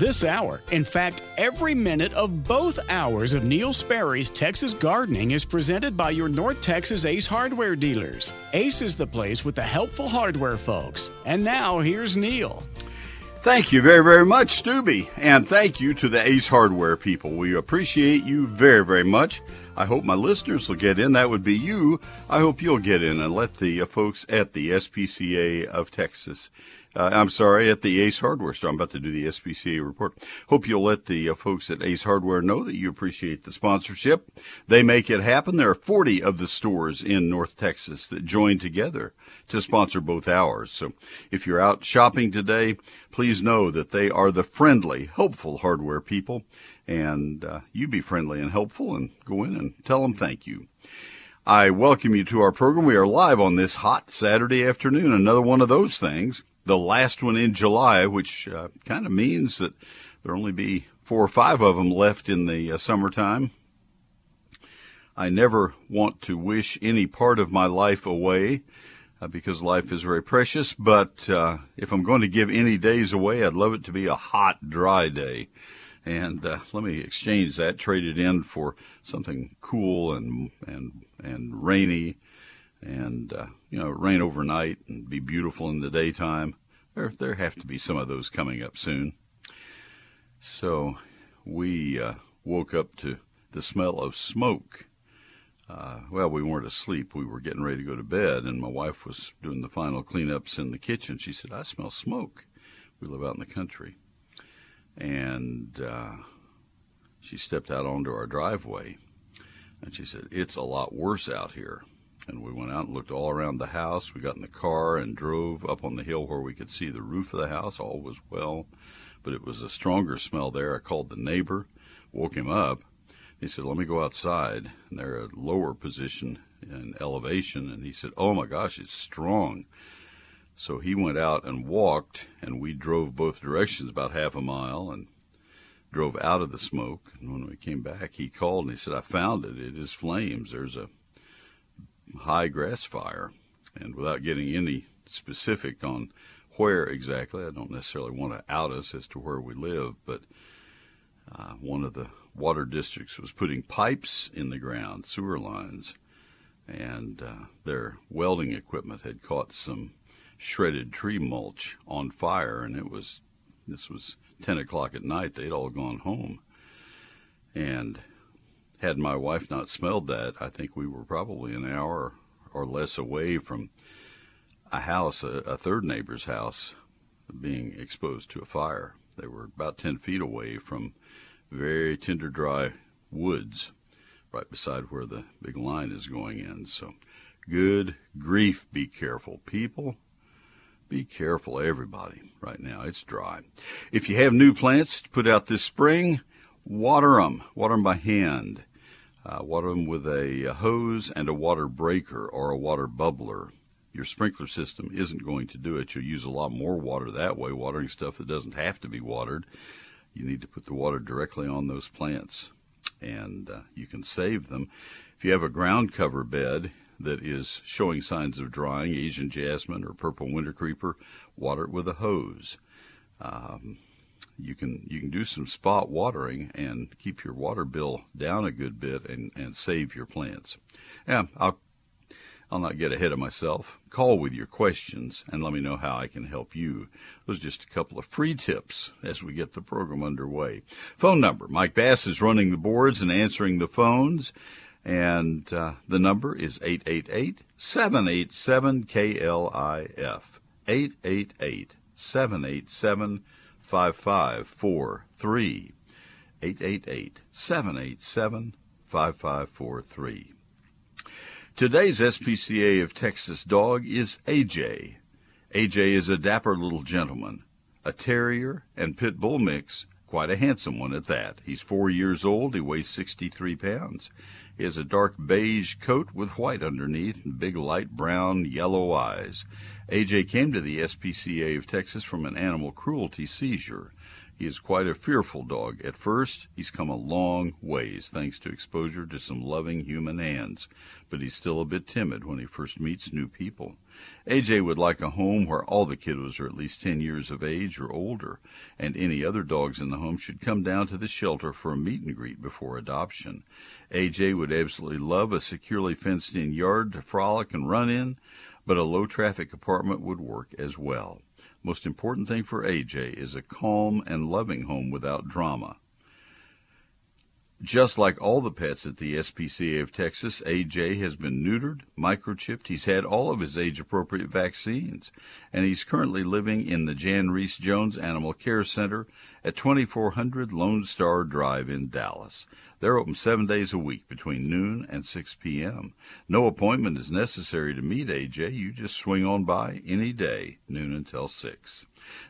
This hour, in fact, every minute of both hours of Neil Sperry's Texas Gardening is presented by your North Texas Ace Hardware dealers. Ace is the place with the helpful hardware folks. And now, here's Neil. Thank you very, very much, Stubby. And thank you to the Ace Hardware people. We appreciate you very, very much. I hope my listeners will get in. That would be you. I hope you'll get in and let the uh, folks at the SPCA of Texas uh, I'm sorry, at the Ace Hardware store. I'm about to do the SPCA report. Hope you'll let the uh, folks at Ace Hardware know that you appreciate the sponsorship. They make it happen. There are 40 of the stores in North Texas that join together to sponsor both hours. So if you're out shopping today, please know that they are the friendly, helpful hardware people. And uh, you be friendly and helpful and go in and tell them thank you. I welcome you to our program. We are live on this hot Saturday afternoon. Another one of those things the last one in July, which uh, kind of means that there'll only be four or five of them left in the uh, summertime. I never want to wish any part of my life away uh, because life is very precious. But uh, if I'm going to give any days away, I'd love it to be a hot, dry day. And uh, let me exchange that, trade it in for something cool and and and rainy and uh, you know rain overnight and be beautiful in the daytime. There there have to be some of those coming up soon. So we uh, woke up to the smell of smoke. Uh, well, we weren't asleep. We were getting ready to go to bed, and my wife was doing the final cleanups in the kitchen. She said, "I smell smoke." We live out in the country, and uh, she stepped out onto our driveway, and she said, "It's a lot worse out here." And we went out and looked all around the house. We got in the car and drove up on the hill where we could see the roof of the house. All was well, but it was a stronger smell there. I called the neighbor, woke him up. He said, Let me go outside. And they're a lower position in elevation. And he said, Oh my gosh, it's strong. So he went out and walked, and we drove both directions about half a mile and drove out of the smoke. And when we came back, he called and he said, I found it. It is flames. There's a high grass fire. And without getting any specific on where exactly, I don't necessarily want to out us as to where we live, but uh, one of the water districts was putting pipes in the ground, sewer lines, and uh, their welding equipment had caught some shredded tree mulch on fire, and it was this was 10 o'clock at night. They'd all gone home. And had my wife not smelled that, I think we were probably an hour or less away from a house, a, a third neighbor's house, being exposed to a fire. They were about 10 feet away from very tender, dry woods right beside where the big line is going in. So, good grief, be careful, people. Be careful, everybody, right now. It's dry. If you have new plants to put out this spring, water them. Water them by hand. Uh, water them with a, a hose and a water breaker or a water bubbler. Your sprinkler system isn't going to do it. You'll use a lot more water that way, watering stuff that doesn't have to be watered. You need to put the water directly on those plants, and uh, you can save them. If you have a ground cover bed that is showing signs of drying, Asian jasmine or purple winter creeper, water it with a hose. Um, you can you can do some spot watering and keep your water bill down a good bit and, and save your plants. Yeah, I'll I'll not get ahead of myself. Call with your questions and let me know how I can help you. Those are just a couple of free tips as we get the program underway. Phone number Mike Bass is running the boards and answering the phones. And uh, the number is 888 787 KLIF. 888 787 5543. 888 787 5543. Today's SPCA of Texas dog is AJ. AJ is a dapper little gentleman, a terrier and pit bull mix, quite a handsome one at that. He's four years old, he weighs 63 pounds. He has a dark beige coat with white underneath and big light brown yellow eyes. AJ came to the SPCA of Texas from an animal cruelty seizure. He is quite a fearful dog. At first, he's come a long ways thanks to exposure to some loving human hands, but he's still a bit timid when he first meets new people. AJ would like a home where all the kiddos are at least 10 years of age or older, and any other dogs in the home should come down to the shelter for a meet and greet before adoption. AJ would absolutely love a securely fenced in yard to frolic and run in, but a low traffic apartment would work as well. Most important thing for AJ is a calm and loving home without drama. Just like all the pets at the SPCA of Texas, AJ has been neutered, microchipped. He's had all of his age appropriate vaccines, and he's currently living in the Jan Rees-Jones Animal Care Center at 2400 Lone Star Drive in Dallas. They're open seven days a week between noon and 6 p.m. No appointment is necessary to meet AJ. You just swing on by any day, noon until 6.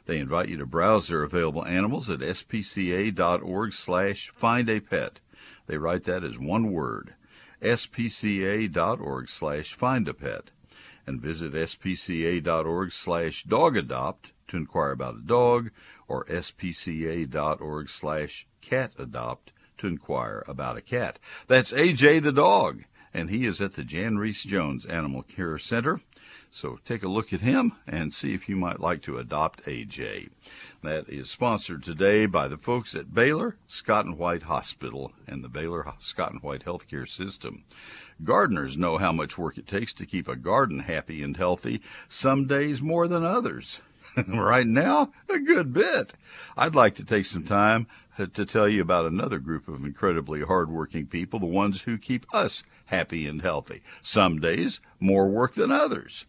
They invite you to browse their available animals at spca.org slash find a pet. They write that as one word, spca.org slash find a pet. And visit spca.org slash dog adopt to inquire about a dog or spca.org slash cat adopt to inquire about a cat. That's AJ the dog, and he is at the Jan Rees-Jones Animal Care Center. So take a look at him and see if you might like to adopt AJ. That is sponsored today by the folks at Baylor Scott and White Hospital and the Baylor Scott and White Healthcare System. Gardeners know how much work it takes to keep a garden happy and healthy, some days more than others. right now, a good bit. I'd like to take some time to tell you about another group of incredibly hardworking people, the ones who keep us happy and healthy. Some days, more work than others.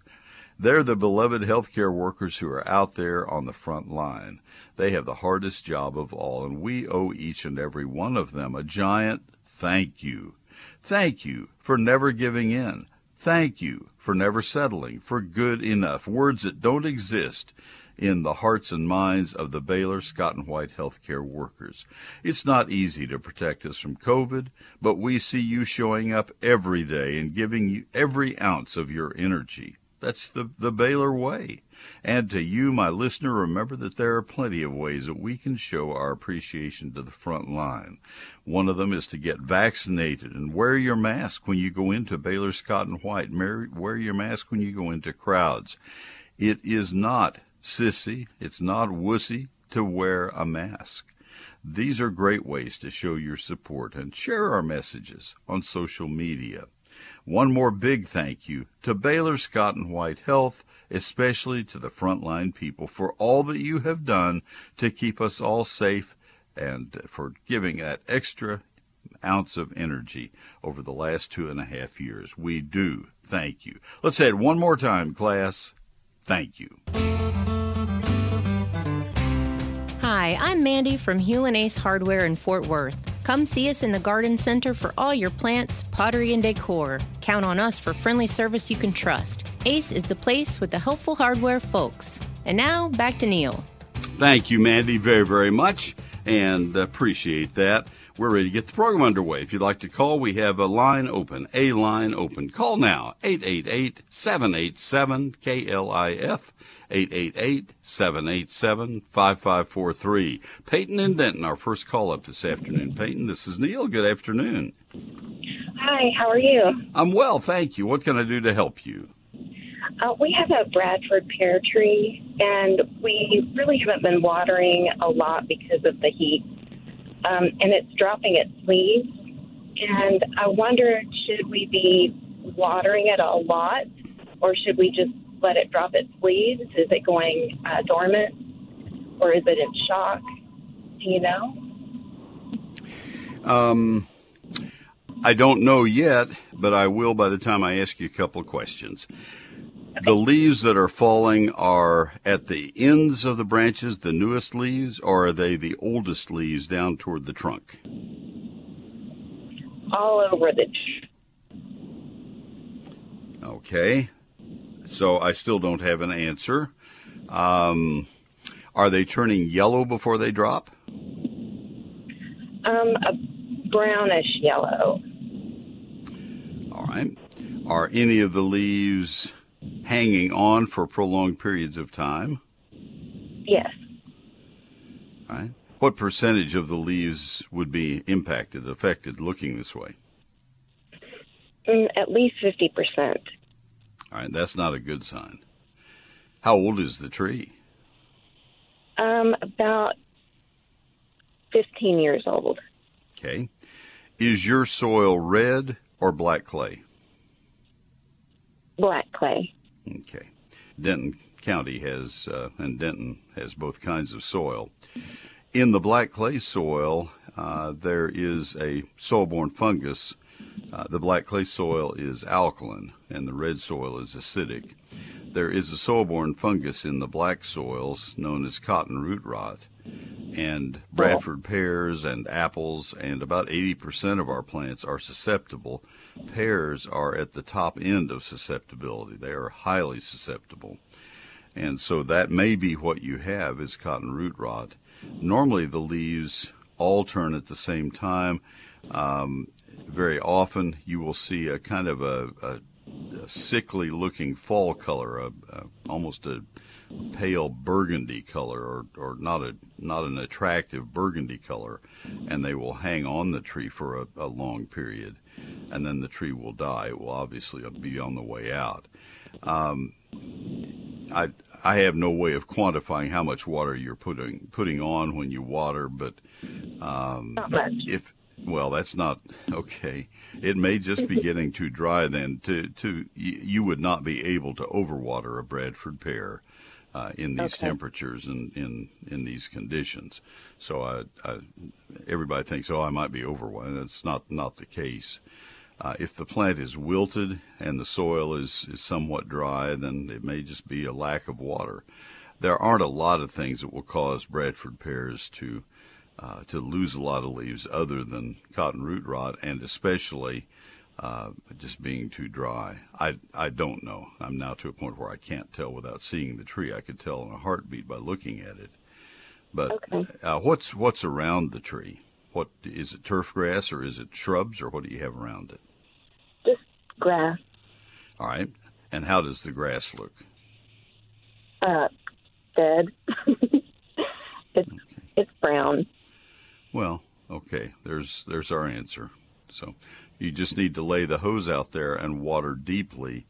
They're the beloved healthcare workers who are out there on the front line. They have the hardest job of all, and we owe each and every one of them a giant thank you. Thank you for never giving in. Thank you for never settling for good enough. Words that don't exist in the hearts and minds of the Baylor Scott and White healthcare workers. It's not easy to protect us from COVID, but we see you showing up every day and giving you every ounce of your energy. That's the, the Baylor way. And to you, my listener, remember that there are plenty of ways that we can show our appreciation to the front line. One of them is to get vaccinated and wear your mask when you go into Baylor Scott and White. Wear your mask when you go into crowds. It is not sissy, it's not wussy to wear a mask. These are great ways to show your support and share our messages on social media. One more big thank you to Baylor Scott and White Health, especially to the frontline people for all that you have done to keep us all safe and for giving that extra ounce of energy over the last two and a half years. We do thank you. Let's say it one more time, class. Thank you. Hi, I'm Mandy from Hulen Ace Hardware in Fort Worth. Come see us in the Garden Center for all your plants, pottery, and decor. Count on us for friendly service you can trust. Ace is the place with the helpful hardware folks. And now, back to Neil. Thank you, Mandy, very, very much, and appreciate that. We're ready to get the program underway. If you'd like to call, we have a line open, a line open. Call now, 888 787 KLIF. 888-787-5543. Peyton and Denton, our first call up this afternoon. Peyton, this is Neil. Good afternoon. Hi, how are you? I'm well, thank you. What can I do to help you? Uh, we have a Bradford pear tree, and we really haven't been watering a lot because of the heat. Um, and it's dropping its leaves. And I wonder, should we be watering it a lot, or should we just let it drop its leaves? Is it going uh, dormant or is it in shock? Do you know? Um, I don't know yet, but I will by the time I ask you a couple questions. The leaves that are falling are at the ends of the branches, the newest leaves, or are they the oldest leaves down toward the trunk? All over the. Okay. So I still don't have an answer. Um, are they turning yellow before they drop? Um, a brownish yellow. All right. Are any of the leaves hanging on for prolonged periods of time? Yes. All right. What percentage of the leaves would be impacted, affected looking this way? Mm, at least 50%. All right, that's not a good sign. How old is the tree? Um, about 15 years old. Okay. Is your soil red or black clay? Black clay. Okay. Denton County has, uh, and Denton has both kinds of soil. In the black clay soil, uh, there is a soil-borne fungus. Uh, the black clay soil is alkaline, and the red soil is acidic. There is a soil-borne fungus in the black soils known as cotton root rot, and Bradford pears and apples and about 80% of our plants are susceptible. Pears are at the top end of susceptibility. They are highly susceptible. And so that may be what you have is cotton root rot. Normally the leaves all turn at the same time. Um, very often you will see a kind of a, a, a sickly looking fall color, a, almost a pale burgundy color or, or not a not an attractive burgundy color and they will hang on the tree for a, a long period and then the tree will die. It will obviously be on the way out. Um, I I have no way of quantifying how much water you're putting putting on when you water but um, if well that's not okay it may just be getting too dry then to to you would not be able to overwater a Bradford pear uh, in these okay. temperatures and in, in these conditions. So I, I, everybody thinks, oh, I might be overwatering. That's not not the case. Uh, if the plant is wilted and the soil is, is somewhat dry, then it may just be a lack of water. There aren't a lot of things that will cause Bradford pears to uh, to lose a lot of leaves other than cotton root rot, and especially uh, just being too dry. I I don't know. I'm now to a point where I can't tell without seeing the tree. I could tell in a heartbeat by looking at it. But okay. uh, what's what's around the tree? What is it? Turf grass or is it shrubs or what do you have around it? Just grass. All right. And how does the grass look? Uh, dead. it's okay. it's brown. Well, okay. There's there's our answer. So you just need to lay the hose out there and water deeply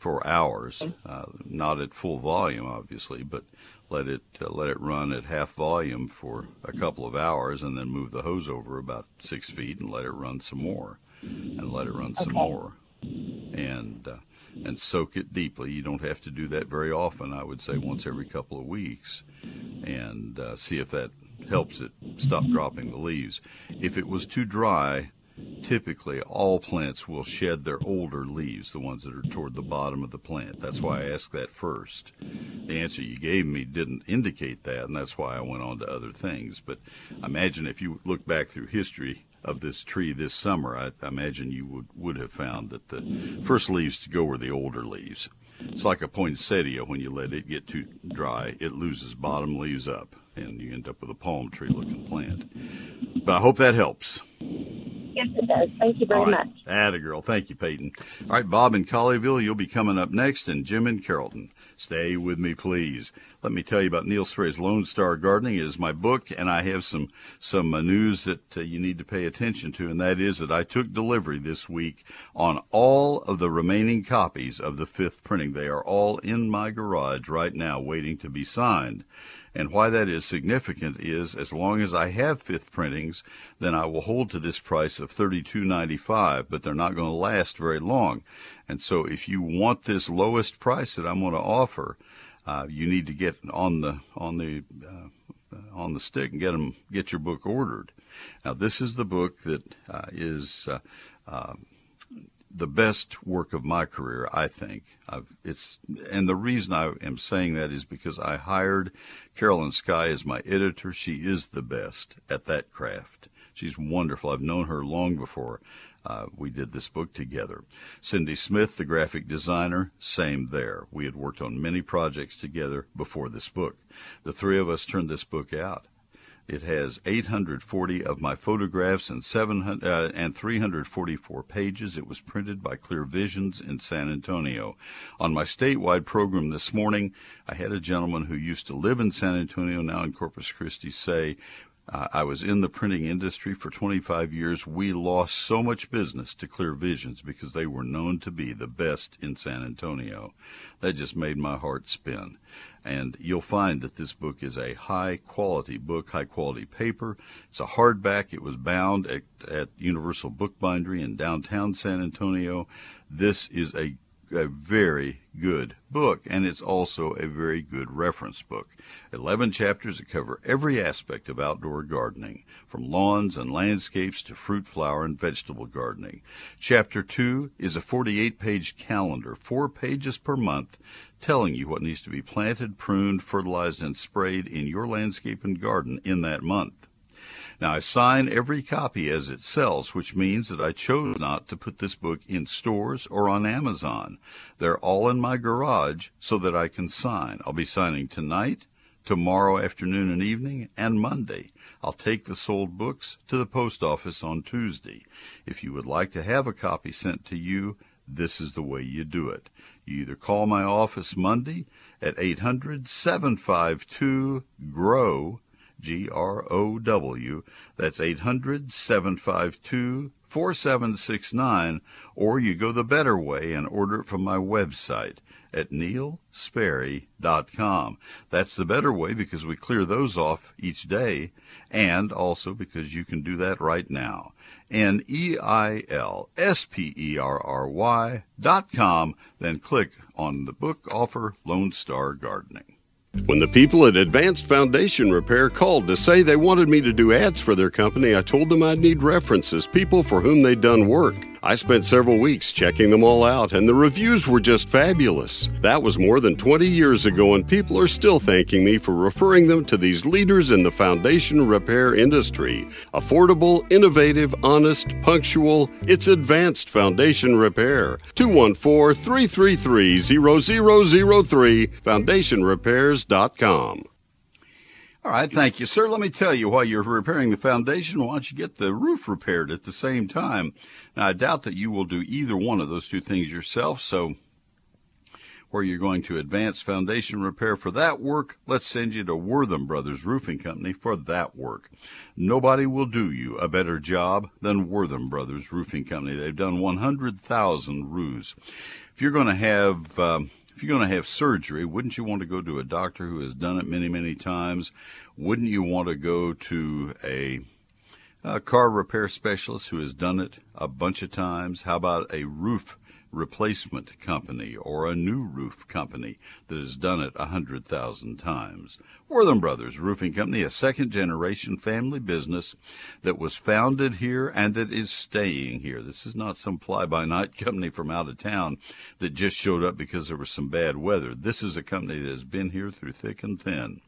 for hours, uh, not at full volume, obviously, but let it uh, let it run at half volume for a couple of hours, and then move the hose over about six feet and let it run some more, and let it run some more, and uh, and soak it deeply. You don't have to do that very often. I would say once every couple of weeks, and uh, see if that helps it stop dropping the leaves. If it was too dry, typically all plants will shed their older leaves, the ones that are toward the bottom of the plant. That's why I asked that first. The answer you gave me didn't indicate that, and that's why I went on to other things. But I imagine if you look back through history of this tree this summer, I, I imagine you would, would have found that the first leaves to go were the older leaves. It's like a poinsettia. When you let it get too dry, it loses bottom leaves up, and you end up with a palm tree looking plant. But I hope that helps. Yes, it does. Thank you very much. Atta girl. Thank you, Peyton. All right, Bob in Colleyville, you'll be coming up next, and Jim in Carrollton. Stay with me, please. Let me tell you about Neil Sperry's Lone Star Gardening. It is my book, and I have some some uh, news that uh, you need to pay attention to, and that is that I took delivery this week on all of the remaining copies of the fifth printing. They are all in my garage right now, waiting to be signed. And why that is significant is as long as I have fifth printings, then I will hold to this price of $32.95, but they're not going to last very long. And so if you want this lowest price that I'm going to offer, uh, you need to get on the on the uh, on the stick and get them get your book ordered. Now this is the book that uh, is uh, uh, the best work of my career, I think. I've, it's and the reason I am saying that is because I hired Carolyn Sky as my editor. She is the best at that craft. She's wonderful. I've known her long before uh, we did this book together. Cindy Smith, the graphic designer, same there. We had worked on many projects together before this book. The three of us turned this book out. It has 840 of my photographs and 700 uh, and 344 pages. It was printed by Clear Visions in San Antonio. On my statewide program this morning, I had a gentleman who used to live in San Antonio, now in Corpus Christi, say, Uh, I was in the printing industry for 25 years. We lost so much business to Clear Visions because they were known to be the best in San Antonio. That just made my heart spin. And you'll find that this book is a high quality book, high quality paper. It's a hardback. It was bound at, at Universal Bookbindery in downtown San Antonio. This is a a very good book, and it's also a very good reference book. 11 chapters that cover every aspect of outdoor gardening, from lawns and landscapes to fruit, flower, and vegetable gardening. Chapter 2 is a 48 page calendar, four pages per month, telling you what needs to be planted, pruned, fertilized, and sprayed in your landscape and garden in that month. Now, I sign every copy as it sells, which means that I chose not to put this book in stores or on Amazon. They're all in my garage so that I can sign. I'll be signing tonight, tomorrow afternoon and evening, and Monday. I'll take the sold books to the post office on Tuesday. If you would like to have a copy sent to you, this is the way you do it. You either call my office Monday at 800 752 GROW G R O W. That's 800 752 4769, or you go the better way and order it from my website at neilsperry.com. That's the better way because we clear those off each day, and also because you can do that right now. N E I L S P E R R Y dot com, then click on the book offer Lone Star Gardening. When the people at Advanced Foundation Repair called to say they wanted me to do ads for their company, I told them I'd need references, people for whom they'd done work. I spent several weeks checking them all out, and the reviews were just fabulous. That was more than 20 years ago, and people are still thanking me for referring them to these leaders in the foundation repair industry. Affordable, innovative, honest, punctual, it's advanced foundation repair. 214 333 0003, foundationrepairs.com. All right, thank you, sir. Let me tell you, while you're repairing the foundation, why don't you get the roof repaired at the same time? Now, I doubt that you will do either one of those two things yourself, so where you're going to advance foundation repair for that work, let's send you to Wortham Brothers Roofing Company for that work. Nobody will do you a better job than Wortham Brothers Roofing Company. They've done 100,000 roofs. If you're going to have um, if you're going to have surgery, wouldn't you want to go to a doctor who has done it many, many times? Wouldn't you want to go to a, a car repair specialist who has done it a bunch of times? How about a roof replacement company or a new roof company that has done it a hundred thousand times. Wortham Brothers Roofing Company, a second generation family business that was founded here and that is staying here. This is not some fly by night company from out of town that just showed up because there was some bad weather. This is a company that has been here through thick and thin.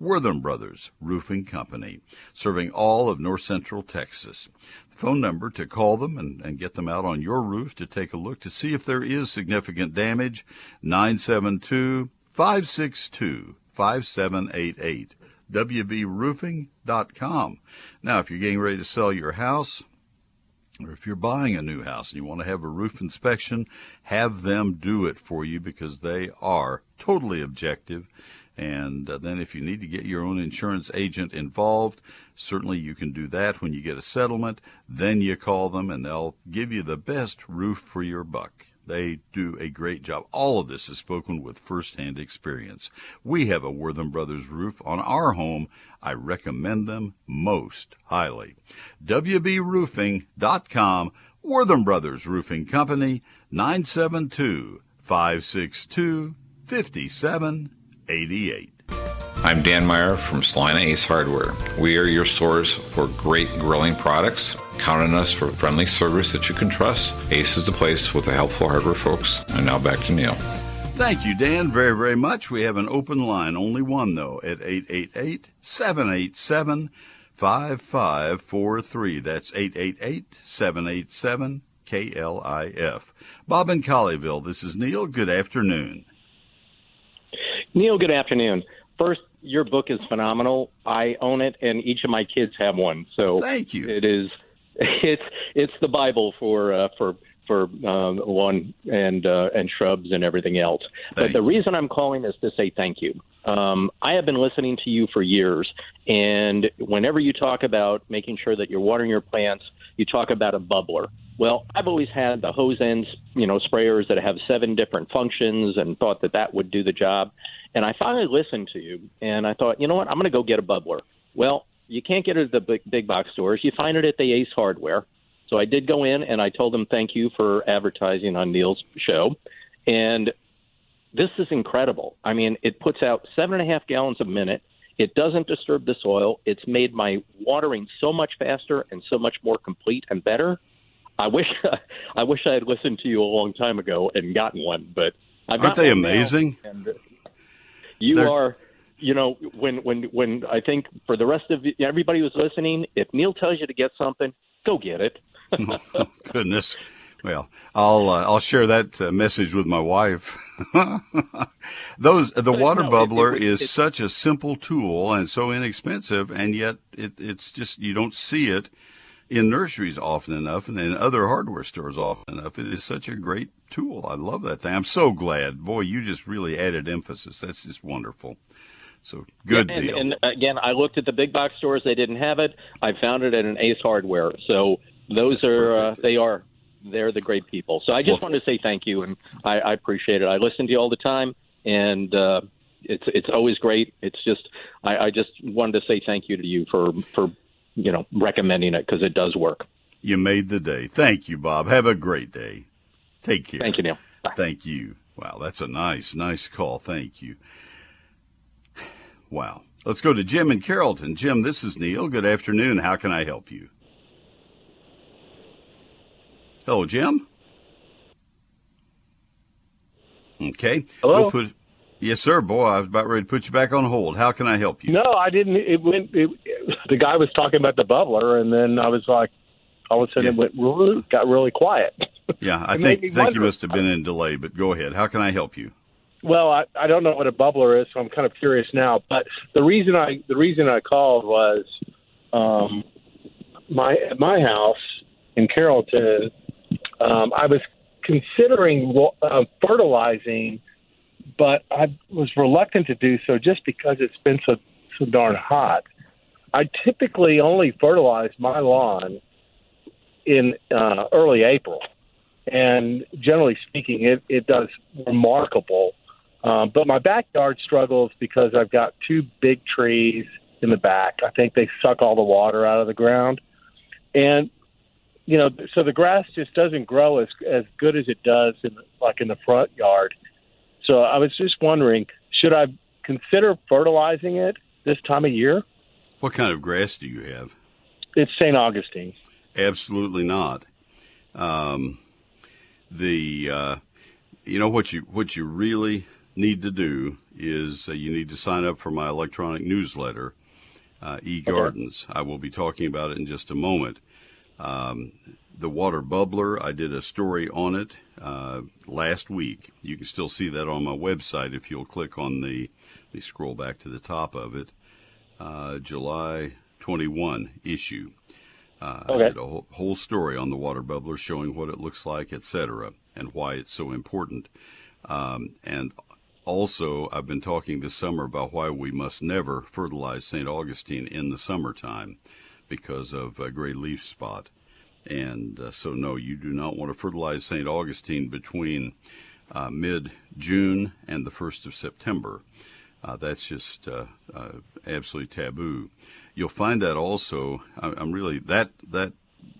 Wortham Brothers Roofing Company, serving all of north central Texas phone number to call them and, and get them out on your roof to take a look to see if there is significant damage. 972 562 5788. WBRoofing.com. Now, if you're getting ready to sell your house, or if you're buying a new house and you want to have a roof inspection, have them do it for you because they are totally objective and uh, then, if you need to get your own insurance agent involved, certainly you can do that when you get a settlement. Then you call them and they'll give you the best roof for your buck. They do a great job. All of this is spoken with firsthand experience. We have a Wortham Brothers roof on our home. I recommend them most highly. WBRoofing.com, Wortham Brothers Roofing Company, 972 562 57 88. I'm Dan Meyer from Salina Ace Hardware. We are your source for great grilling products. Count on us for friendly service that you can trust. Ace is the place with the helpful hardware folks. And now back to Neil. Thank you, Dan, very, very much. We have an open line, only one though, at 888 787 5543. That's 888 787 KLIF. Bob in Colleyville, this is Neil. Good afternoon. Neil, good afternoon. First, your book is phenomenal. I own it, and each of my kids have one. So thank you. It is. It's it's the Bible for uh, for for um, lawn and uh, and shrubs and everything else. Thank but the you. reason I'm calling is to say thank you. Um, I have been listening to you for years, and whenever you talk about making sure that you're watering your plants, you talk about a bubbler. Well, I've always had the hose ends, you know, sprayers that have seven different functions, and thought that that would do the job. And I finally listened to you, and I thought, you know what, I'm going to go get a bubbler. Well, you can't get it at the big, big box stores. You find it at the Ace Hardware. So I did go in and I told them thank you for advertising on Neil's show. And this is incredible. I mean, it puts out seven and a half gallons a minute. It doesn't disturb the soil. It's made my watering so much faster and so much more complete and better. I wish I wish I had listened to you a long time ago and gotten one, but I've aren't they amazing? And you They're... are, you know, when when when I think for the rest of everybody who's listening, if Neil tells you to get something, go get it. oh, goodness. Well, I'll uh, I'll share that uh, message with my wife. Those the but water no, bubbler it, it, is it, such a simple tool and so inexpensive, and yet it, it's just you don't see it in nurseries often enough, and in other hardware stores often enough. It is such a great tool. I love that thing. I'm so glad. Boy, you just really added emphasis. That's just wonderful. So good yeah, and, deal. And again, I looked at the big box stores; they didn't have it. I found it at an Ace Hardware. So those That's are uh, they are they're the great people. So I just well, wanted to say thank you, and I, I appreciate it. I listen to you all the time, and uh, it's it's always great. It's just I, I just wanted to say thank you to you for for you know recommending it because it does work. You made the day. Thank you, Bob. Have a great day. Take care. Thank you, Neil. Bye. Thank you. Wow, that's a nice, nice call. Thank you. Wow. Let's go to Jim in Carrollton. Jim, this is Neil. Good afternoon. How can I help you? Hello, Jim. Okay. Hello. We'll put, yes, sir. Boy, I was about ready to put you back on hold. How can I help you? No, I didn't. It went. It, the guy was talking about the bubbler, and then I was like, all of a sudden, yeah. it went got really quiet. Yeah, I think think wonder. you must have been in delay. But go ahead. How can I help you? Well, I, I don't know what a bubbler is, so I'm kind of curious now. But the reason I the reason I called was um, my my house in Carrollton um, I was considering uh, fertilizing, but I was reluctant to do so just because it's been so so darn hot. I typically only fertilize my lawn in uh, early April, and generally speaking, it, it does remarkable. Um, but my backyard struggles because I've got two big trees in the back. I think they suck all the water out of the ground. And you know, so the grass just doesn't grow as as good as it does in like in the front yard. So I was just wondering, should I consider fertilizing it this time of year? What kind of grass do you have? It's St. Augustine. Absolutely not. Um, the uh, you know what you what you really need to do is uh, you need to sign up for my electronic newsletter, uh, eGardens. Okay. I will be talking about it in just a moment. Um, the water bubbler, I did a story on it uh, last week. You can still see that on my website if you'll click on the, let me scroll back to the top of it, uh, July 21 issue. Uh, okay. I did a whole, whole story on the water bubbler showing what it looks like, etc., and why it's so important. Um, and also, I've been talking this summer about why we must never fertilize St. Augustine in the summertime because of a gray leaf spot. And uh, so, no, you do not want to fertilize St. Augustine between uh, mid June and the 1st of September. Uh, that's just uh, uh, absolutely taboo. You'll find that also. I, I'm really that that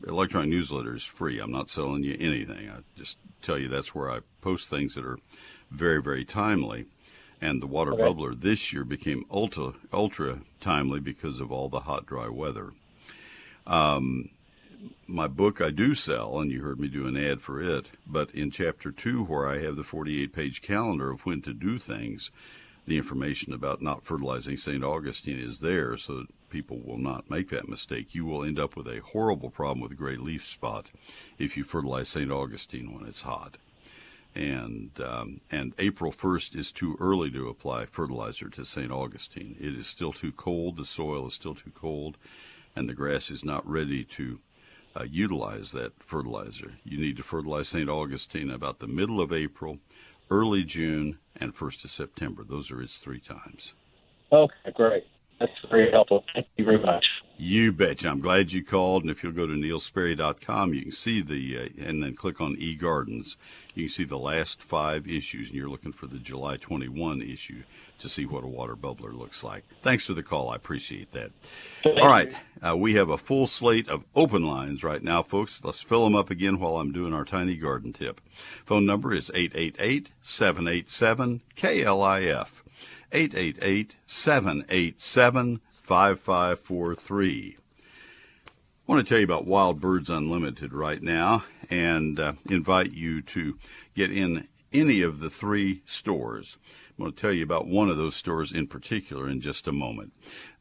electronic newsletter is free. I'm not selling you anything. I just tell you that's where I post things that are very very timely. And the water okay. bubbler this year became ultra ultra timely because of all the hot dry weather. Um, my book I do sell, and you heard me do an ad for it. But in chapter two, where I have the 48 page calendar of when to do things, the information about not fertilizing St. Augustine is there so that people will not make that mistake. You will end up with a horrible problem with gray leaf spot if you fertilize St. Augustine when it's hot. And um, and April 1st is too early to apply fertilizer to St. Augustine. It is still too cold. The soil is still too cold and the grass is not ready to uh, utilize that fertilizer. You need to fertilize St. Augustine about the middle of April early June, and 1st of September. Those are his three times. Okay, great. That's very helpful. Thank you very much. You betcha. I'm glad you called. And if you'll go to neilsperry.com, you can see the, uh, and then click on eGardens. You can see the last five issues, and you're looking for the July 21 issue to see what a water bubbler looks like. Thanks for the call. I appreciate that. Thank All right. Uh, we have a full slate of open lines right now, folks. Let's fill them up again while I'm doing our tiny garden tip. Phone number is 888 787 KLIF. 888 787 5543. I want to tell you about Wild Birds Unlimited right now and uh, invite you to get in any of the three stores. I'm going to tell you about one of those stores in particular in just a moment.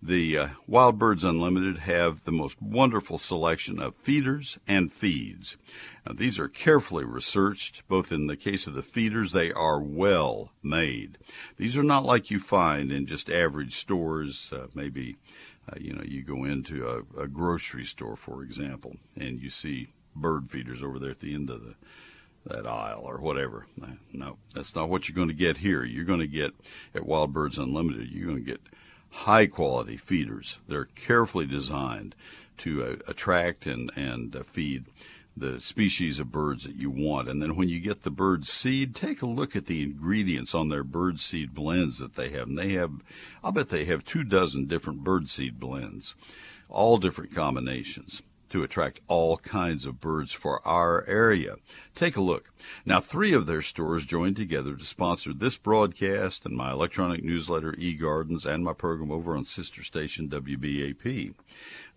The uh, Wild Birds Unlimited have the most wonderful selection of feeders and feeds. Now, these are carefully researched, both in the case of the feeders, they are well made. These are not like you find in just average stores, uh, maybe. Uh, you know, you go into a, a grocery store, for example, and you see bird feeders over there at the end of the that aisle or whatever. No, that's not what you're going to get here. You're going to get at Wild Birds Unlimited, you're going to get high quality feeders. They're carefully designed to uh, attract and, and uh, feed the species of birds that you want. And then when you get the bird seed, take a look at the ingredients on their bird seed blends that they have. And they have, I'll bet they have two dozen different bird seed blends, all different combinations to attract all kinds of birds for our area. Take a look. Now, three of their stores joined together to sponsor this broadcast and my electronic newsletter, eGardens, and my program over on sister station WBAP.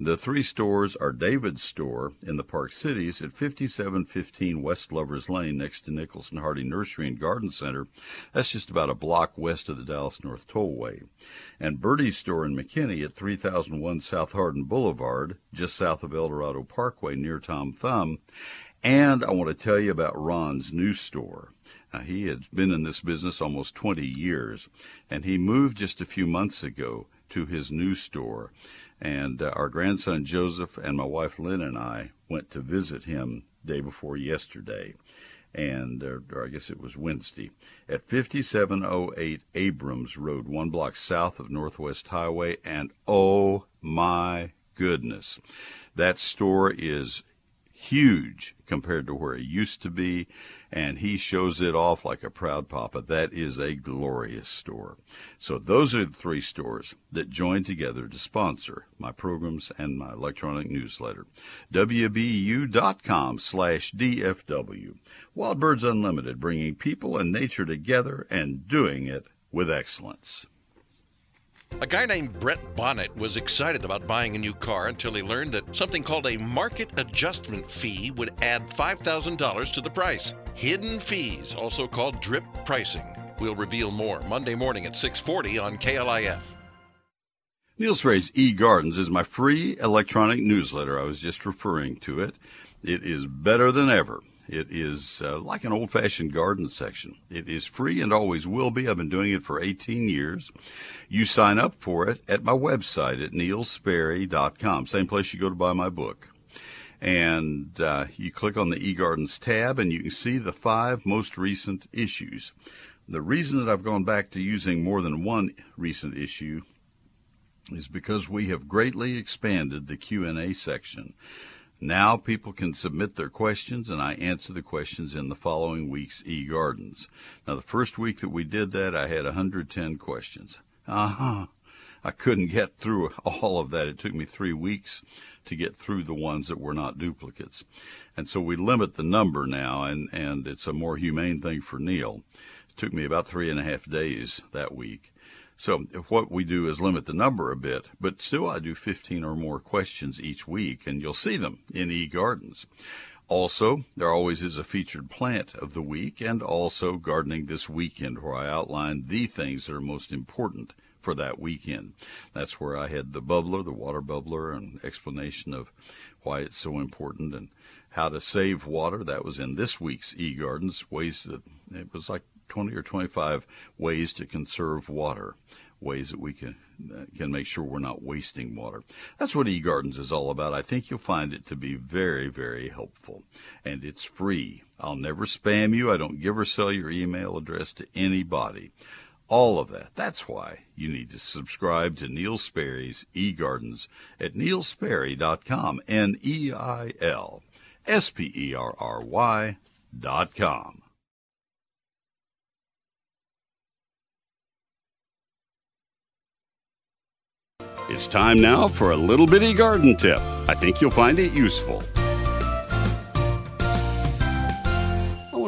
The three stores are David's store in the Park Cities at 5715 West Lovers Lane next to Nicholson-Hardie Nursery and Garden Center. That's just about a block west of the Dallas North Tollway. And Birdie's store in McKinney at 3001 South Hardin Boulevard, just south of Eldorado Parkway near Tom Thumb. And I want to tell you about Ron's new store. Now, he had been in this business almost 20 years, and he moved just a few months ago to his new store. And uh, our grandson Joseph and my wife Lynn and I went to visit him day before yesterday, and uh, or I guess it was Wednesday at 5708 Abrams Road, one block south of Northwest Highway. And oh my goodness, that store is huge compared to where it used to be, and he shows it off like a proud papa. That is a glorious store. So those are the three stores that join together to sponsor my programs and my electronic newsletter. WBU.com slash DFW. Wild Birds Unlimited, bringing people and nature together and doing it with excellence. A guy named Brett Bonnet was excited about buying a new car until he learned that something called a market adjustment fee would add $5,000 to the price. Hidden fees, also called drip pricing. We'll reveal more Monday morning at 6:40 on KLIF. Neil Sperry's eGardens is my free electronic newsletter. I was just referring to it. It is better than ever. It is uh, like an old fashioned garden section. It is free and always will be. I've been doing it for 18 years. You sign up for it at my website at neilsperry.com, same place you go to buy my book. And uh, you click on the eGardens tab and you can see the five most recent issues. The reason that I've gone back to using more than one recent issue is because we have greatly expanded the Q&A section. Now people can submit their questions and I answer the questions in the following week's eGardens. Now the first week that we did that, I had 110 questions. Uh-huh. I couldn't get through all of that. It took me three weeks to get through the ones that were not duplicates. And so we limit the number now and, and it's a more humane thing for Neil. It took me about three and a half days that week. So what we do is limit the number a bit, but still I do 15 or more questions each week and you'll see them in eGardens. Also, there always is a featured plant of the week and also gardening this weekend where I outline the things that are most important for that weekend. That's where I had the bubbler, the water bubbler, and explanation of why it's so important and how to save water. That was in this week's eGardens. Ways that it was like 20 or 25 ways to conserve water. ways that we can uh, can make sure we're not wasting water. That's what eGardens is all about. I think you'll find it to be very, very helpful. And it's free. I'll never spam you. I don't give or sell your email address to anybody. All of that. That's why you need to subscribe to Neil Sperry's eGardens at neilsperry.com. N E I L S P E R R Y dot com. It's time now for a little bitty garden tip. I think you'll find it useful.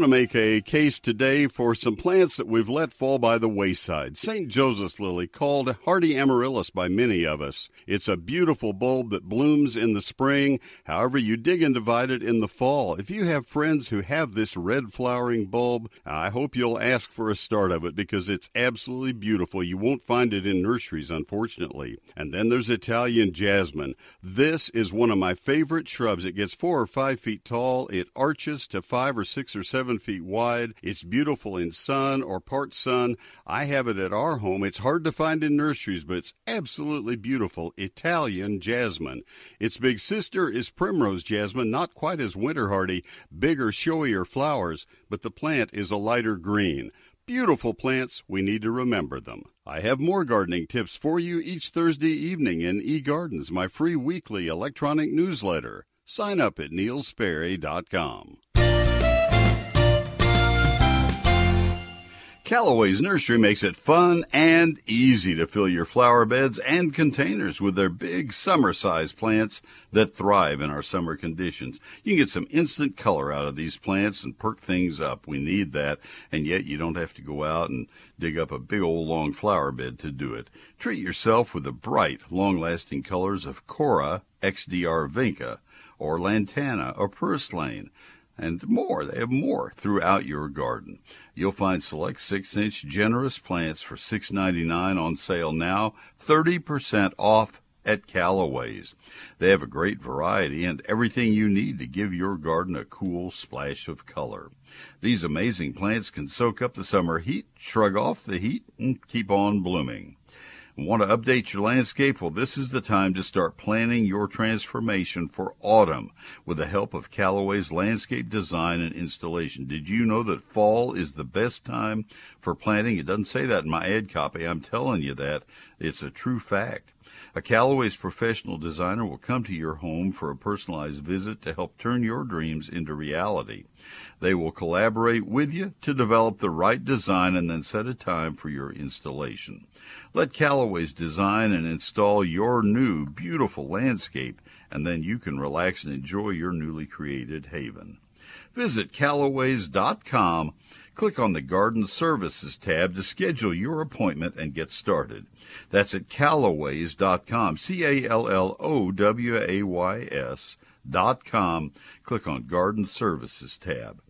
To make a case today for some plants that we've let fall by the wayside. St. Joseph's lily, called hardy amaryllis by many of us. It's a beautiful bulb that blooms in the spring. However, you dig and divide it in the fall. If you have friends who have this red flowering bulb, I hope you'll ask for a start of it because it's absolutely beautiful. You won't find it in nurseries, unfortunately. And then there's Italian jasmine. This is one of my favorite shrubs. It gets four or five feet tall. It arches to five or six or seven feet wide. It's beautiful in sun or part sun. I have it at our home. It's hard to find in nurseries, but it's absolutely beautiful. Italian jasmine. Its big sister is primrose jasmine, not quite as winter hardy, bigger, showier flowers, but the plant is a lighter green. Beautiful plants, we need to remember them. I have more gardening tips for you each Thursday evening in eGardens, my free weekly electronic newsletter. Sign up at neilsperry.com. Callaway's Nursery makes it fun and easy to fill your flower beds and containers with their big summer sized plants that thrive in our summer conditions. You can get some instant color out of these plants and perk things up. We need that, and yet you don't have to go out and dig up a big old long flower bed to do it. Treat yourself with the bright, long lasting colors of Cora XDR Vinca or Lantana or Purslane and more. They have more throughout your garden. You'll find select 6-inch generous plants for $6.99 on sale now, 30% off at Callaway's. They have a great variety and everything you need to give your garden a cool splash of color. These amazing plants can soak up the summer heat, shrug off the heat, and keep on blooming. Want to update your landscape? Well, this is the time to start planning your transformation for autumn with the help of Callaway's landscape design and installation. Did you know that fall is the best time for planting? It doesn't say that in my ad copy. I'm telling you that. It's a true fact. A Callaway's professional designer will come to your home for a personalized visit to help turn your dreams into reality. They will collaborate with you to develop the right design and then set a time for your installation. Let Callaway's design and install your new beautiful landscape, and then you can relax and enjoy your newly created haven. Visit Callaways.com. Click on the Garden Services tab to schedule your appointment and get started. That's at Callaways.com. C A L L O W A Y S dot com. Click on Garden Services tab.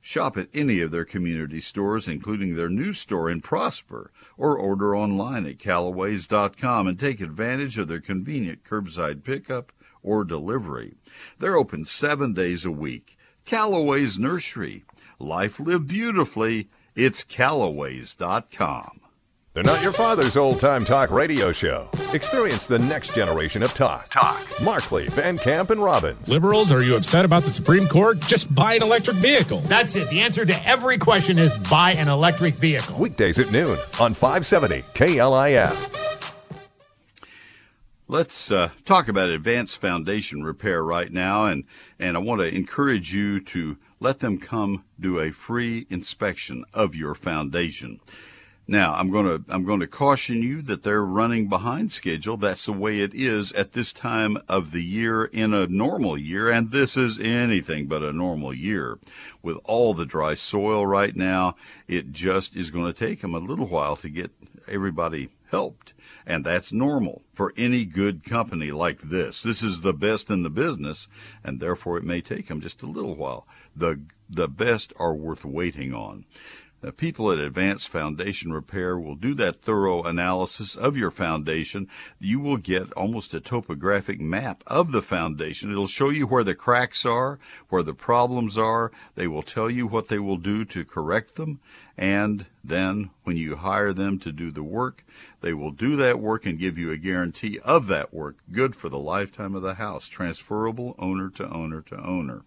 Shop at any of their community stores, including their new store in Prosper, or order online at Callaways.com and take advantage of their convenient curbside pickup or delivery. They're open seven days a week. Callaway's Nursery. Life lived beautifully. It's Callaways.com. They're not your father's old time talk radio show. Experience the next generation of talk. Talk. Markley, Van Camp, and Robbins. Liberals, are you upset about the Supreme Court? Just buy an electric vehicle. That's it. The answer to every question is buy an electric vehicle. Weekdays at noon on 570 KLIF. Let's uh, talk about advanced foundation repair right now, and, and I want to encourage you to let them come do a free inspection of your foundation. Now, I'm going to I'm going to caution you that they're running behind schedule. That's the way it is at this time of the year in a normal year, and this is anything but a normal year. With all the dry soil right now, it just is going to take them a little while to get everybody helped. And that's normal for any good company like this. This is the best in the business, and therefore it may take them just a little while. The the best are worth waiting on. The people at Advanced Foundation Repair will do that thorough analysis of your foundation. You will get almost a topographic map of the foundation. It'll show you where the cracks are, where the problems are. They will tell you what they will do to correct them. And then when you hire them to do the work, they will do that work and give you a guarantee of that work, good for the lifetime of the house, transferable owner to owner to owner.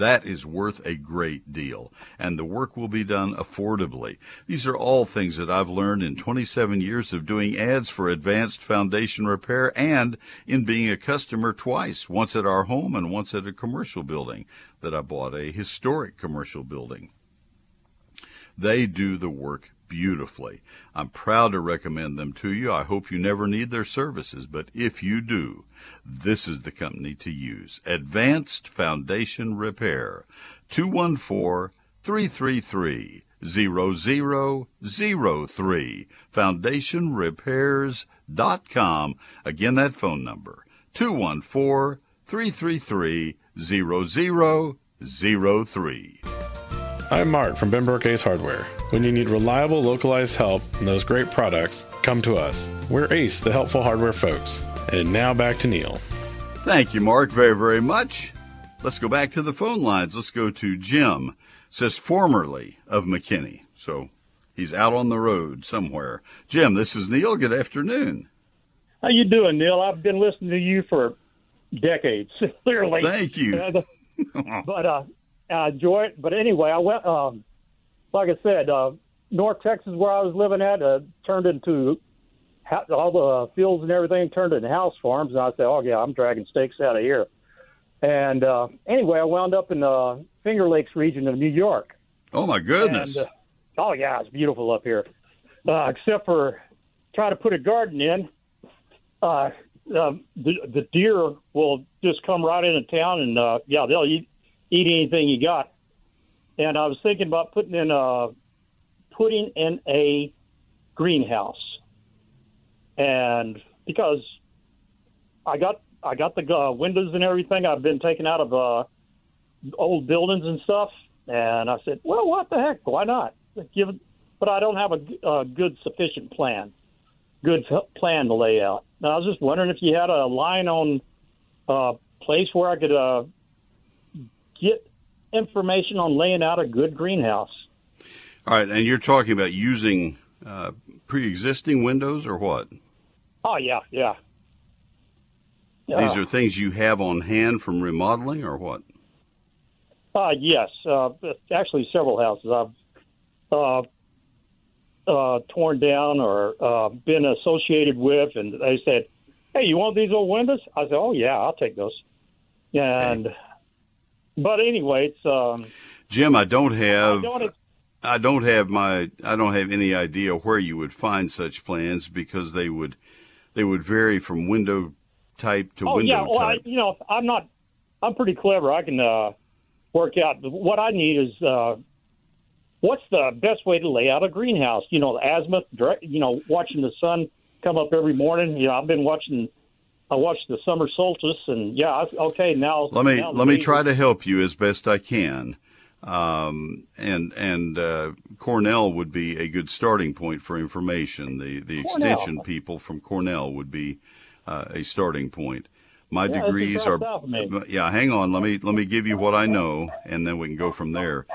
That is worth a great deal, and the work will be done affordably. These are all things that I've learned in 27 years of doing ads for advanced foundation repair and in being a customer twice, once at our home and once at a commercial building that I bought, a historic commercial building. They do the work beautifully. I'm proud to recommend them to you. I hope you never need their services, but if you do, this is the company to use. Advanced Foundation Repair, 214 333 0003, foundationrepairs.com. Again, that phone number, 214 333 0003. I'm Mark from Benbrook Ace Hardware. When you need reliable, localized help and those great products, come to us. We're Ace, the helpful hardware folks. And now back to Neil. Thank you, Mark, very, very much. Let's go back to the phone lines. Let's go to Jim. Says formerly of McKinney. So he's out on the road somewhere. Jim, this is Neil. Good afternoon. How you doing, Neil? I've been listening to you for decades, clearly. Thank you. but uh, I enjoy it. But anyway, I went, um, like I said, uh, North Texas, where I was living at, uh, turned into ha- all the uh, fields and everything turned into house farms. And I said, oh, yeah, I'm dragging stakes out of here. And uh, anyway, I wound up in the Finger Lakes region of New York. Oh, my goodness. And, uh, oh, yeah, it's beautiful up here. Uh, except for trying to put a garden in. Uh, um, the, the deer will just come right into town and, uh, yeah, they'll eat eat anything you got. And I was thinking about putting in a putting in a greenhouse, and because I got I got the uh, windows and everything, I've been taken out of uh, old buildings and stuff, and I said, well, what the heck? Why not? Give but I don't have a, a good sufficient plan, good plan to lay out. Now, I was just wondering if you had a line on a uh, place where I could uh, get information on laying out a good greenhouse. All right, and you're talking about using uh, pre-existing windows or what? Oh yeah, yeah. These are things you have on hand from remodeling or what? Uh, yes, uh, actually several houses I've uh, uh, torn down or uh, been associated with, and they said, "Hey, you want these old windows?" I said, "Oh yeah, I'll take those." And okay. But anyway, it's um, Jim. I don't have. I don't, I don't have my. I don't have any idea where you would find such plans because they would, they would vary from window type to oh, window yeah. Well, type. I, you know, I'm not. I'm pretty clever. I can uh, work out. What I need is uh, what's the best way to lay out a greenhouse. You know, the azimuth. Direct, you know, watching the sun come up every morning. You know, I've been watching. I watched the summer solstice, and yeah, okay. Now let me now let me try to help you as best I can. Um, and and uh, Cornell would be a good starting point for information. The the Cornell. extension people from Cornell would be uh, a starting point. My Yeah, degrees are yeah. Hang on, let me let me give you what I know, and then we can go from there.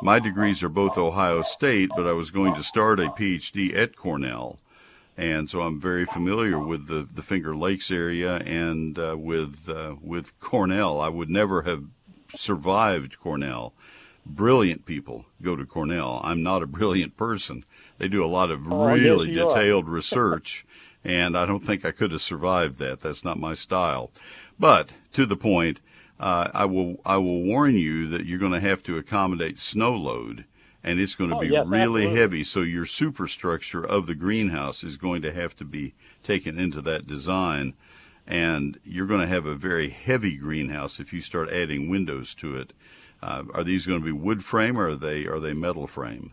My degrees are both Ohio State, but I was going to start a PhD at Cornell, and so I'm very familiar with the, the Finger Lakes area and uh, with uh, with Cornell. I would never have survived Cornell. Brilliant people go to Cornell. I'm not a brilliant person. They do a lot of Oh, really detailed research, and I don't think I could have survived that. That's not my style. But to the point, uh, I will I will warn you that you're going to have to accommodate snow load, and it's going to Oh, be yes, really absolutely. heavy. So your superstructure of the greenhouse is going to have to be taken into that design, and you're going to have a very heavy greenhouse if you start adding windows to it. Uh, are these going to be wood frame or are they are they metal frame?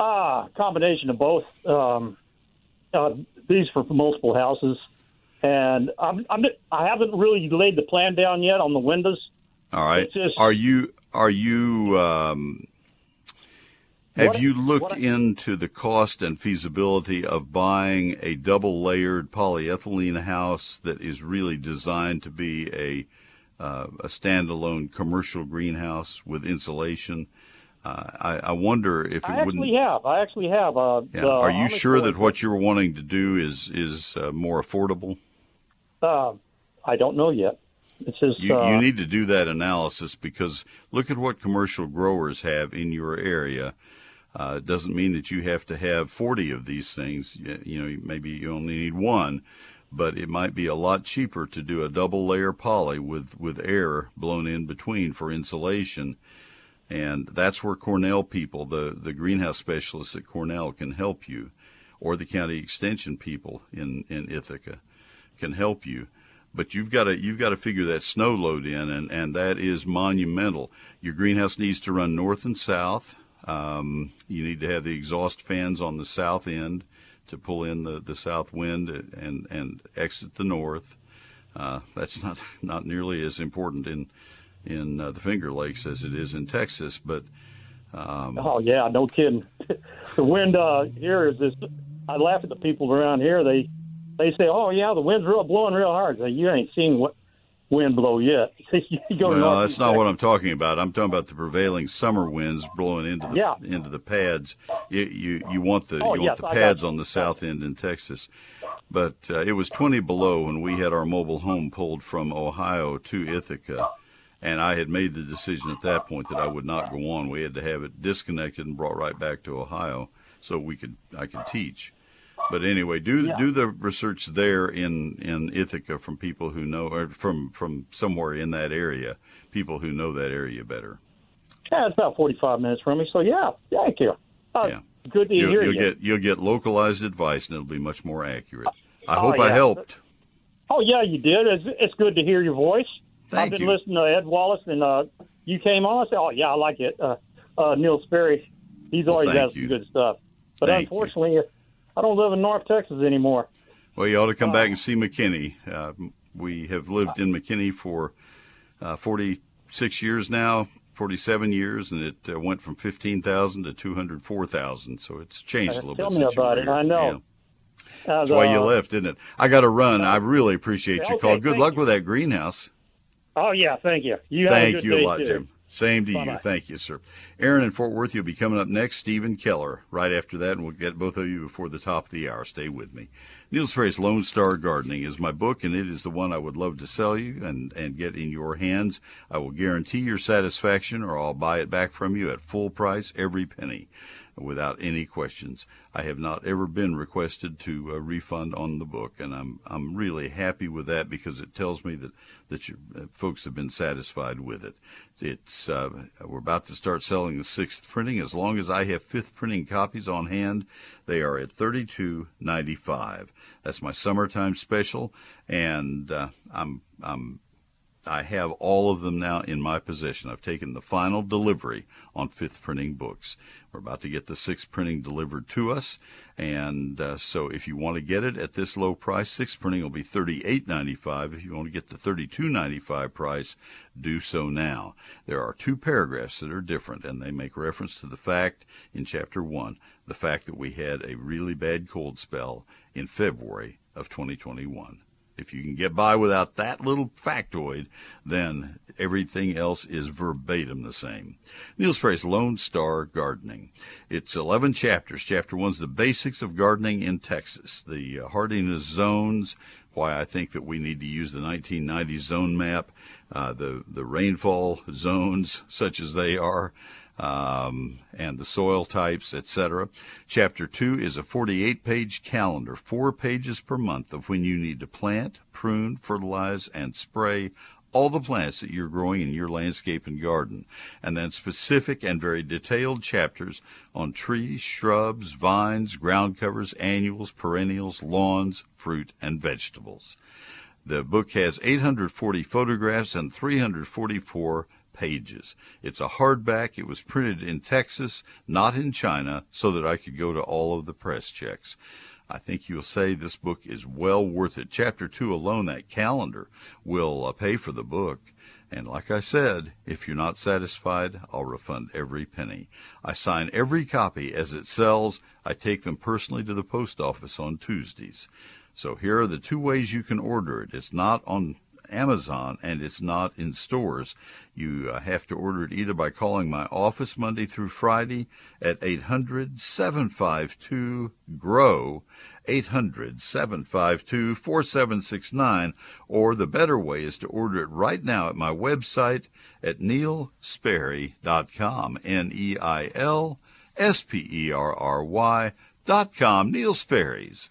Ah, combination of both. Um, uh, these for multiple houses, and I'm, I'm I haven't really laid the plan down yet on the windows. All right. Just- are you are you um, Have What- you looked what- into the cost and feasibility of buying a double layered polyethylene house that is really designed to be a uh, a standalone commercial greenhouse with insulation? Uh, I, I wonder if it I wouldn't. actually have. I actually have. Uh, Yeah. the Are you sure that what you're wanting to do is is uh, more affordable? Uh, I don't know yet. It says You, uh, you need to do that analysis because look at what commercial growers have in your area. Uh, it doesn't mean that you have to have 40 of these things. You know, maybe you only need one, but it might be a lot cheaper to do a double layer poly with, with air blown in between for insulation. And that's where Cornell people, the, the greenhouse specialists at Cornell, can help you, or the county extension people in, in Ithaca can help you. But you've got to you've got to figure that snow load in, and, and that is monumental. Your greenhouse needs to run north and south. Um, you need to have the exhaust fans on the south end to pull in the, the south wind and and exit the north. Uh, that's not not nearly as important in in uh, the Finger Lakes as it is in Texas, but um, Oh yeah, no kidding. the wind uh, here is this. I laugh at the people around here. They they say, "Oh yeah, the wind's real blowing real hard." Say, you ain't seen what wind blow yet. you go well, that's not what I'm talking about. I'm talking about the prevailing summer winds blowing into the Yeah. into the pads. You you, you want the Oh, you yes, want the pads on the south end in Texas, but uh, it was 20 below when we had our mobile home pulled from Ohio to Ithaca, and I had made the decision at that point that I would not go on. We had to have it disconnected and brought right back to Ohio so we could I could teach. But anyway, do Yeah. do the research there in, in Ithaca from people who know, or from from somewhere in that area, people who know that area better. Yeah, it's about forty-five minutes from me. So yeah, thank you. Uh, Yeah. Good to You'll, hear you'll you. get you'll get localized advice, and it'll be much more accurate. I Oh, hope I helped. Oh yeah, you did. It's, it's good to hear your voice. Thank I've been you. listening to Ed Wallace, and uh, you came on. I said, "Oh yeah, I like it." Uh, uh, Neil Sperry, he's Well, always has you. some good stuff. But Thank you. I don't live in North Texas anymore. Well, you ought to come Oh. back and see McKinney. Uh, we have lived in McKinney for uh, 46 years now, 47 years, and it uh, went from 15,000 to 204,000. So it's changed a little Tell bit. me about it. here. I know. Yeah. As, That's why you uh, left, didn't it? I got to run. I really appreciate your call. Good luck you. with that greenhouse. Oh yeah, thank you. You Thank you a lot, too. Jim. Same to Bye-bye. you. Thank you, sir. Aaron in Fort Worth, you'll be coming up next. Stephen Keller right after that, and we'll get both of you before the top of the hour. Stay with me. Neil Sperry's Lone Star Gardening is my book, and it is the one I would love to sell you and, and get in your hands. I will guarantee your satisfaction, or I'll buy it back from you at full price, every penny, without any questions. I have not ever been requested to uh, refund on the book, and I'm I'm really happy with that because it tells me that that you uh, folks have been satisfied with it. It's uh, we're about to start selling the sixth printing. As long as I have fifth printing copies on hand, they are at thirty two ninety five. That's my summertime special, and uh, I'm I'm I have all of them now in my possession. I've taken the final delivery on fifth printing books. We're about to get the sixth printing delivered to us, and uh, so if you want to get it at this low price, sixth printing will be thirty-eight ninety-five. If you want to get the thirty-two ninety-five price, do so now. There are two paragraphs that are different, and they make reference to the fact in chapter one, the fact that we had a really bad cold spell in February of 2021. If you can get by without that little factoid, then everything else is verbatim the same. Neil Sperry's Lone Star Gardening. It's 11 chapters. Chapter one's the basics of gardening in Texas, the uh, hardiness zones, why I think that we need to use the 1990 zone map, uh, the, the rainfall zones, such as they are, um, and the soil types, etc. Chapter 2 is a 48 page calendar, four pages per month of when you need to plant, prune, fertilize, and spray all the plants that you're growing in your landscape and garden, and then specific and very detailed chapters on trees, shrubs, vines, ground covers, annuals, perennials, lawns, fruit, and vegetables. The book has 840 photographs and 344 pages. It's a hardback. It was printed in Texas, not in China, so that I could go to all of the press checks. I think you'll say this book is well worth it. Chapter 2 alone, that calendar, will uh, pay for the book. And like I said, if you're not satisfied, I'll refund every penny. I sign every copy as it sells. I take them personally to the post office on Tuesdays. So here are the two ways you can order it. It's not on Amazon and it's not in stores. You uh, have to order it either by calling my office Monday through Friday at 800 752 GROW, 800 752 4769, or the better way is to order it right now at my website at neilsperry.com. N E I L S P E R R Y dot com. Neil Sperry's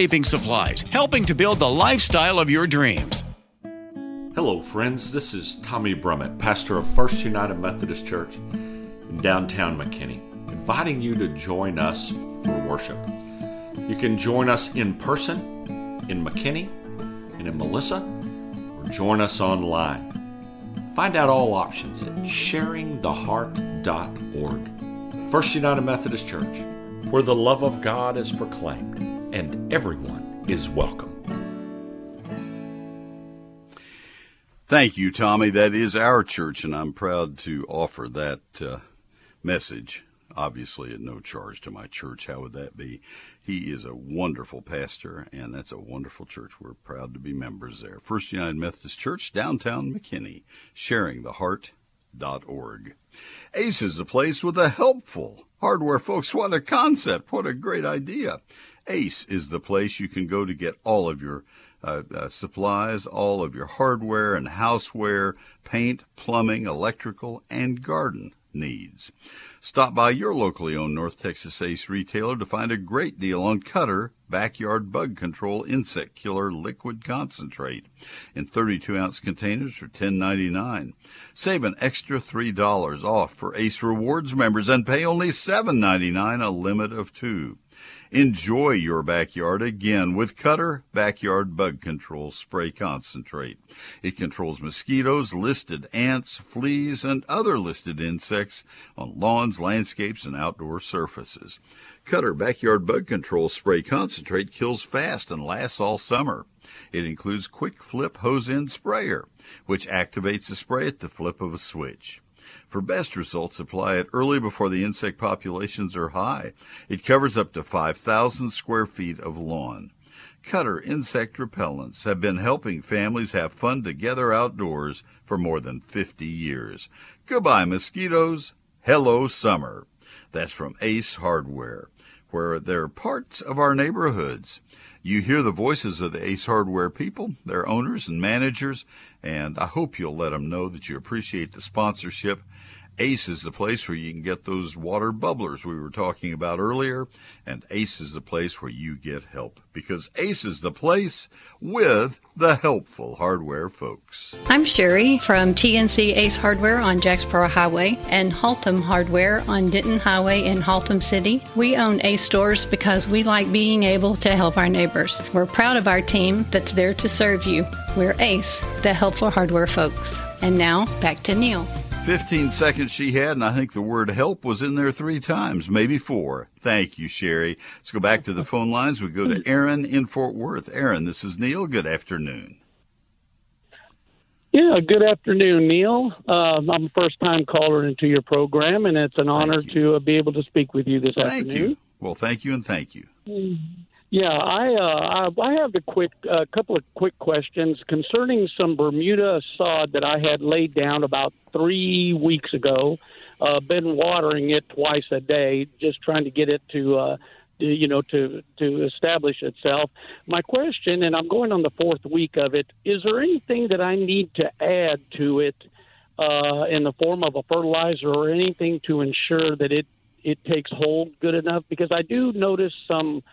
landscaping supplies, helping to build the lifestyle of your dreams. Hello, friends. This is Tommy Brummett, pastor of First United Methodist Church in downtown McKinney, inviting you to join us for worship. You can join us in person in McKinney and in Melissa, or join us online. Find out all options at sharingtheheart.org. First United Methodist Church, where the love of God is proclaimed and everyone is welcome. Thank you, Tommy. That is our church, and I'm proud to offer that uh, message. Obviously, at no charge to my church. How would that be? He is a wonderful pastor, and that's a wonderful church. We're proud to be members there. First United Methodist Church, downtown McKinney, sharingtheheart.org. ACE is a place with a helpful hardware folks. What a concept! What a great idea! ACE is the place you can go to get all of your uh, uh, supplies, all of your hardware and houseware, paint, plumbing, electrical, and garden needs. Stop by your locally owned North Texas Ace retailer to find a great deal on Cutter Backyard Bug Control Insect Killer Liquid Concentrate in 32 ounce containers for $10.99. Save an extra $3 off for Ace Rewards members and pay only $7.99, a limit of two. Enjoy your backyard again with Cutter Backyard Bug Control Spray Concentrate. It controls mosquitoes, listed ants, fleas, and other listed insects on lawns, landscapes, and outdoor surfaces. Cutter Backyard Bug Control Spray Concentrate kills fast and lasts all summer. It includes Quick Flip Hose End Sprayer, which activates the spray at the flip of a switch. For best results, apply it early before the insect populations are high. It covers up to 5,000 square feet of lawn. Cutter insect repellents have been helping families have fun together outdoors for more than 50 years. Goodbye, mosquitoes. Hello, summer. That's from Ace Hardware, where they're parts of our neighborhoods. You hear the voices of the Ace Hardware people, their owners and managers, and I hope you'll let them know that you appreciate the sponsorship Ace is the place where you can get those water bubblers we were talking about earlier, and Ace is the place where you get help because Ace is the place with the helpful hardware folks. I'm Sherry from TNC Ace Hardware on Jacksboro Highway and Haltom Hardware on Denton Highway in Haltom City. We own Ace stores because we like being able to help our neighbors. We're proud of our team that's there to serve you. We're Ace, the helpful hardware folks. And now, back to Neil. 15 seconds she had, and I think the word help was in there three times, maybe four. Thank you, Sherry. Let's go back to the phone lines. We go to Aaron in Fort Worth. Aaron, this is Neil. Good afternoon. Yeah, good afternoon, Neil. Uh, I'm a first time caller into your program, and it's an honor to uh, be able to speak with you this thank afternoon. you. Well, thank you and thank you. Yeah, I uh, I, have a quick a uh, couple of quick questions concerning some Bermuda sod that I had laid down about three weeks ago. Uh, been watering it twice a day, just trying to get it to uh, you know to to establish itself. My question, and I'm going on the fourth week of it, is there anything that I need to add to it uh, in the form of a fertilizer or anything to ensure that it it takes hold good enough? Because I do notice some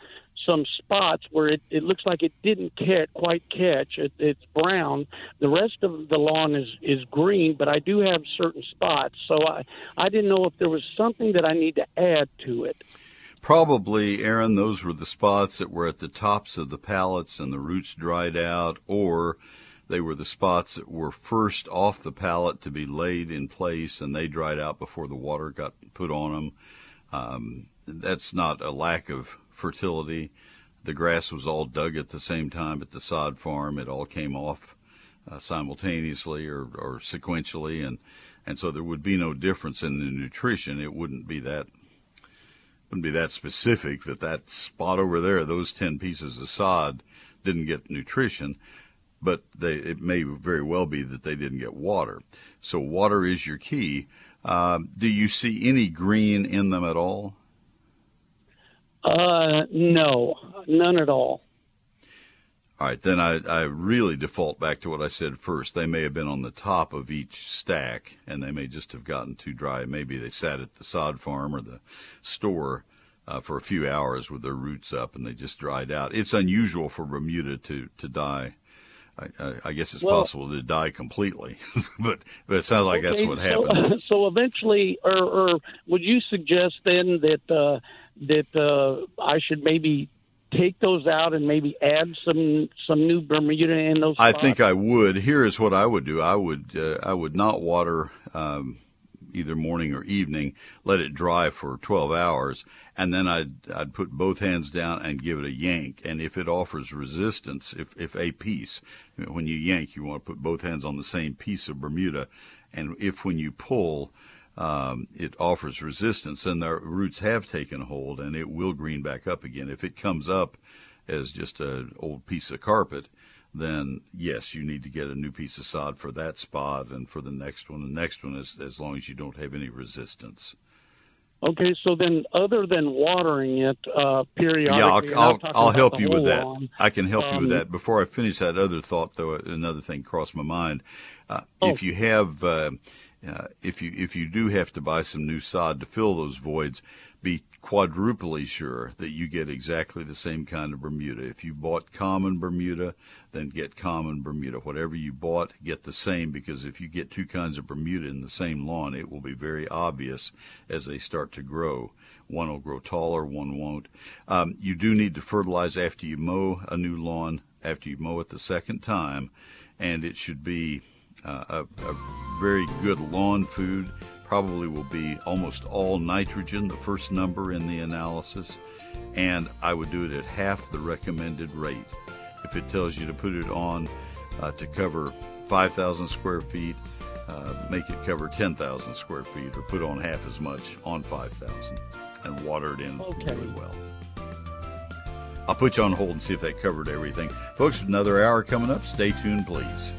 some spots where it, it looks like it didn't catch, quite catch. It, it's brown. The rest of the lawn is, is green, but I do have certain spots. So I, I didn't know if there was something that I need to add to it. Probably, Aaron, those were the spots that were at the tops of the pallets and the roots dried out, or they were the spots that were first off the pallet to be laid in place and they dried out before the water got put on them. Um, that's not a lack of fertility. The grass was all dug at the same time at the sod farm. It all came off uh, simultaneously or, or sequentially, and and so there would be no difference in the nutrition. It wouldn't be that wouldn't be that specific that that spot over there, those ten pieces of sod, didn't get nutrition, but they it may very well be that they didn't get water. So water is your key. Uh, do you see any green in them at all? Uh, no, none at all. All right, then I, I really default back to what I said first. They may have been on the top of each stack, and they may just have gotten too dry. Maybe they sat at the sod farm or the store uh, for a few hours with their roots up, and they just dried out. It's unusual for Bermuda to to die. I, I guess it's well, possible to die completely, but but it sounds like okay, that's what happened. So, so eventually, or, or would you suggest then that uh, that uh, I should maybe take those out and maybe add some some new Bermuda in those? Spots? I think I would. Here is what I would do. I would uh, I would not water um, either morning or evening. Let it dry for 12 hours, and then I'd I'd put both hands down and give it a yank. And if it offers resistance, if if a piece, when you yank, you want to put both hands on the same piece of Bermuda, and if when you pull um, it offers resistance, and the roots have taken hold, and it will green back up again. If it comes up as just an old piece of carpet, then yes, you need to get a new piece of sod for that spot and for the next one. The next one is as long as you don't have any resistance. Okay, so then other than watering it uh, periodically, yeah, I'll, I'll, I'll help you with that. Lawn, I can help um, you with um, that. Before I finish that other thought, though, another thing crossed my mind. Uh, oh. If you have uh, uh, if you if you do have to buy some new sod to fill those voids, be quadruply sure that you get exactly the same kind of Bermuda. If you bought common Bermuda, then get common Bermuda. Whatever you bought, get the same because if you get two kinds of Bermuda in the same lawn, it will be very obvious as they start to grow. One will grow taller, one won't. Um, you do need to fertilize after you mow a new lawn, after you mow it the second time, and it should be a, a very good lawn food. Probably will be almost all nitrogen, the first number in the analysis, and I would do it at half the recommended rate. If it tells you to put it on uh, to cover 5,000 square feet, uh, make it cover 10,000 square feet or put on half as much on 5,000 and water it in okay. really well. I'll put you on hold and see if that covered everything. Folks, another hour coming up. Stay tuned, please.